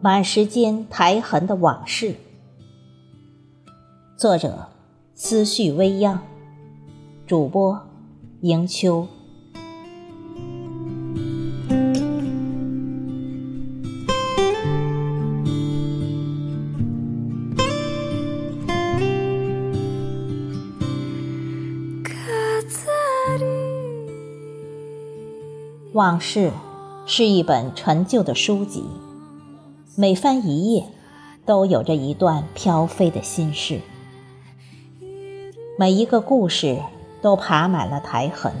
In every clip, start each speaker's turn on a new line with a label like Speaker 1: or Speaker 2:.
Speaker 1: 满时间苔痕的往事。作者：思绪微漾，主播：迎秋。往事是一本陈旧的书籍，每翻一页，都有着一段飘飞的心事。每一个故事都爬满了苔痕，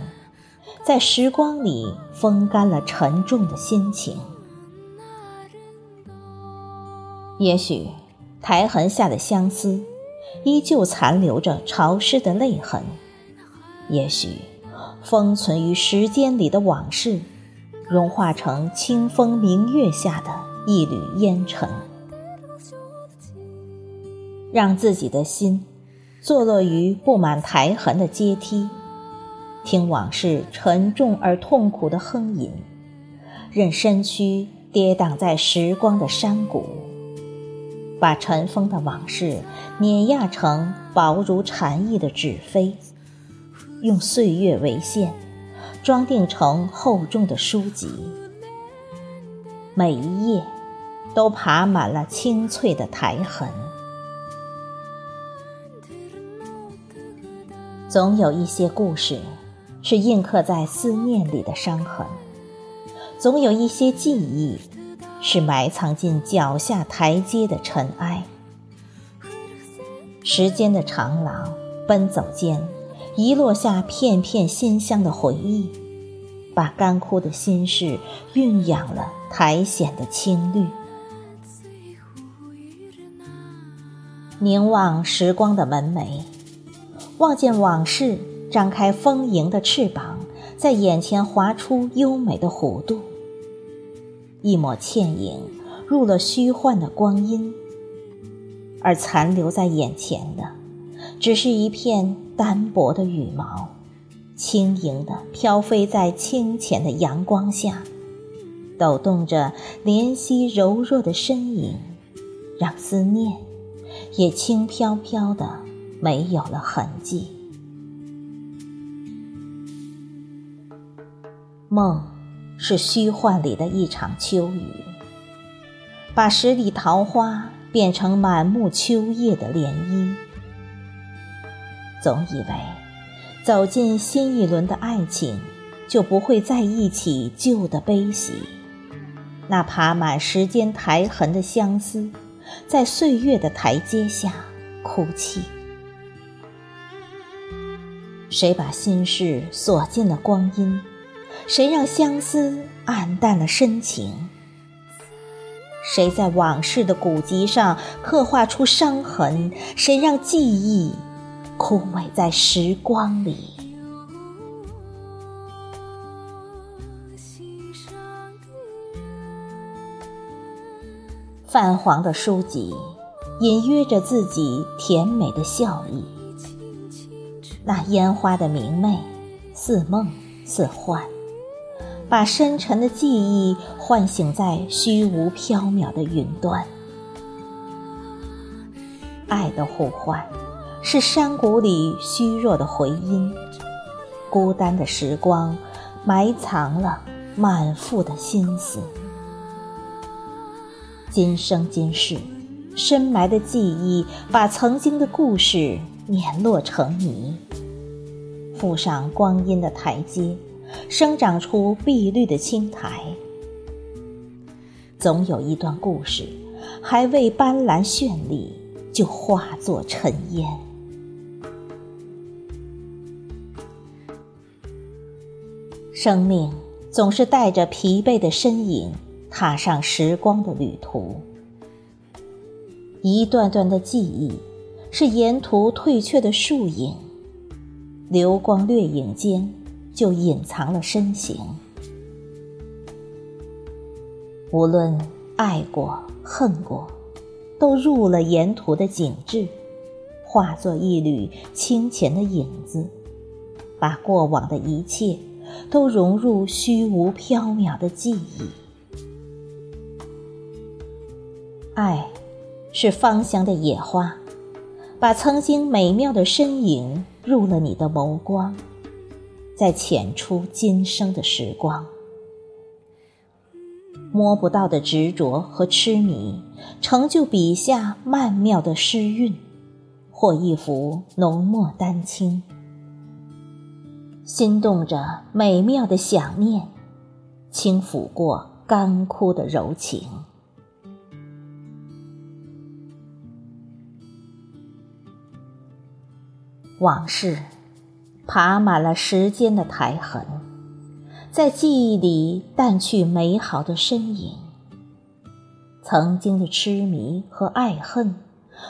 Speaker 1: 在时光里风干了沉重的心情。也许，苔痕下的相思，依旧残留着潮湿的泪痕；也许。封存于时间里的往事，融化成清风明月下的一缕烟尘，让自己的心坐落于布满苔痕的阶梯，听往事沉重而痛苦的哼吟，任身躯跌宕在时光的山谷，把尘封的往事碾压成薄如蝉翼的纸飞。用岁月为线，装订成厚重的书籍。每一页都爬满了清脆的苔痕。总有一些故事，是印刻在思念里的伤痕；总有一些记忆，是埋藏进脚下台阶的尘埃。时间的长廊，奔走间。遗落下片片馨香的回忆，把干枯的心事蕴养了苔藓的青绿。凝望时光的门楣，望见往事张开丰盈的翅膀，在眼前划出优美的弧度。一抹倩影入了虚幻的光阴，而残留在眼前的，只是一片。单薄的羽毛，轻盈地飘飞在清浅的阳光下，抖动着怜惜柔弱的身影，让思念也轻飘飘的没有了痕迹。梦是虚幻里的一场秋雨，把十里桃花变成满目秋叶的涟漪。总以为，走进新一轮的爱情，就不会再忆起旧的悲喜。那爬满时间苔痕的相思，在岁月的台阶下哭泣。谁把心事锁进了光阴？谁让相思暗淡了深情？谁在往事的古籍上刻画出伤痕？谁让记忆？枯萎在时光里，泛黄的书籍隐约着自己甜美的笑意。那烟花的明媚，似梦似幻，把深沉的记忆唤醒在虚无缥缈的云端。爱的呼唤。是山谷里虚弱的回音，孤单的时光埋藏了满腹的心思。今生今世，深埋的记忆把曾经的故事碾落成泥，附上光阴的台阶，生长出碧绿的青苔。总有一段故事，还未斑斓绚丽，就化作尘烟。生命总是带着疲惫的身影，踏上时光的旅途。一段段的记忆，是沿途退却的树影，流光掠影间，就隐藏了身形。无论爱过恨过，都入了沿途的景致，化作一缕清浅的影子，把过往的一切。都融入虚无缥缈的记忆。爱，是芳香的野花，把曾经美妙的身影入了你的眸光，在浅出今生的时光。摸不到的执着和痴迷，成就笔下曼妙的诗韵，或一幅浓墨丹青。心动着美妙的想念，轻抚过干枯的柔情。往事，爬满了时间的苔痕，在记忆里淡去美好的身影。曾经的痴迷和爱恨，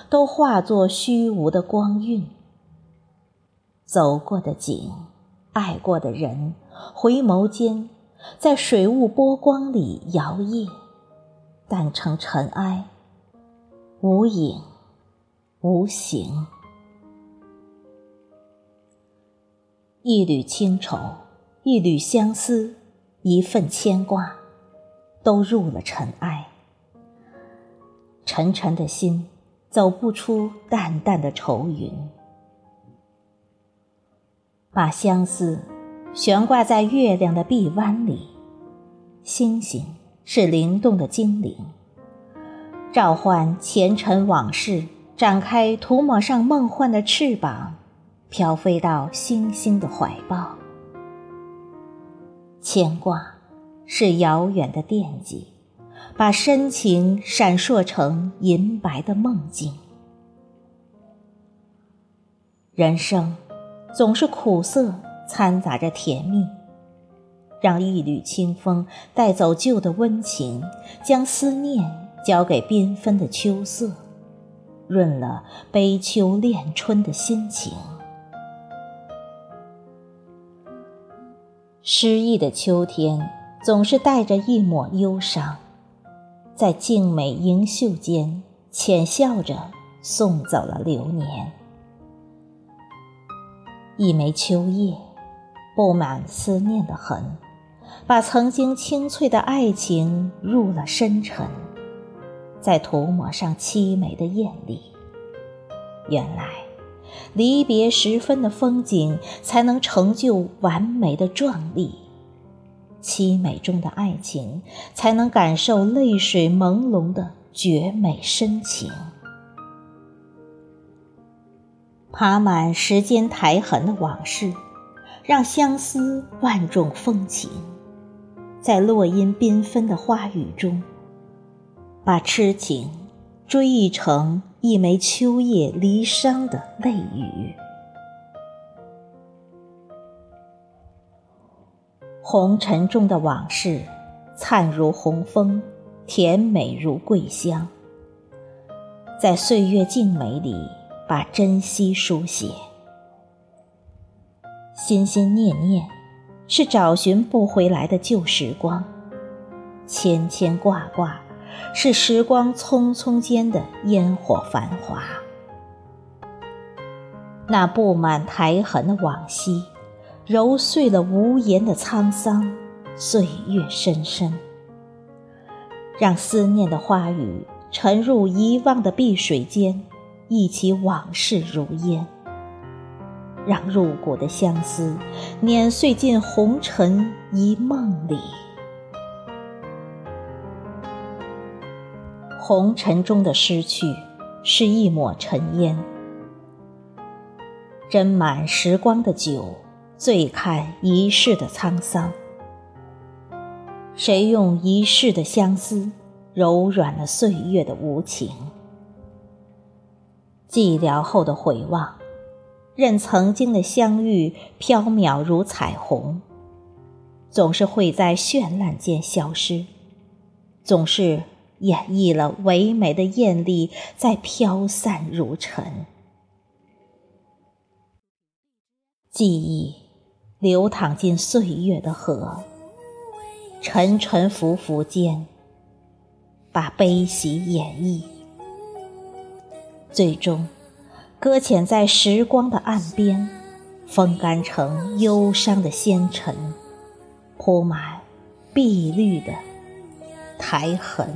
Speaker 1: 都化作虚无的光晕。走过的景。爱过的人，回眸间，在水雾波光里摇曳，淡成尘埃，无影无形。一缕清愁，一缕相思，一份牵挂，都入了尘埃。沉沉的心，走不出淡淡的愁云。把相思悬挂在月亮的臂弯里，星星是灵动的精灵，召唤前尘往事，展开涂抹上梦幻的翅膀，飘飞到星星的怀抱。牵挂是遥远的惦记，把深情闪烁成银白的梦境。人生。总是苦涩掺杂着甜蜜，让一缕清风带走旧的温情，将思念交给缤纷的秋色，润了悲秋恋春的心情。诗意的秋天总是带着一抹忧伤，在静美盈袖间浅笑着送走了流年。一枚秋叶，布满思念的痕，把曾经清脆的爱情入了深沉，再涂抹上凄美的艳丽。原来，离别时分的风景，才能成就完美的壮丽；凄美中的爱情，才能感受泪水朦胧的绝美深情。爬满时间苔痕的往事，让相思万种风情，在落英缤纷的花雨中，把痴情追忆成一枚秋叶离殇的泪雨。红尘中的往事，灿如红枫，甜美如桂香，在岁月静美里。把珍惜书写，心心念念，是找寻不回来的旧时光；牵牵挂挂，是时光匆匆间的烟火繁华。那布满苔痕的往昔，揉碎了无言的沧桑，岁月深深，让思念的花语沉入遗忘的碧水间。忆起往事如烟，让入骨的相思碾碎进红尘一梦里。红尘中的失去是一抹尘烟，斟满时光的酒，醉看一世的沧桑。谁用一世的相思柔软了岁月的无情？寂寥后的回望，任曾经的相遇飘渺如彩虹，总是会在绚烂间消失，总是演绎了唯美的艳丽，在飘散如尘。记忆流淌进岁月的河，沉沉浮浮间，把悲喜演绎。最终，搁浅在时光的岸边，风干成忧伤的纤尘，铺满碧绿的苔痕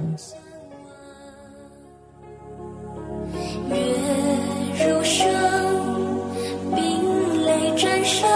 Speaker 2: 月如霜，泪沾裳。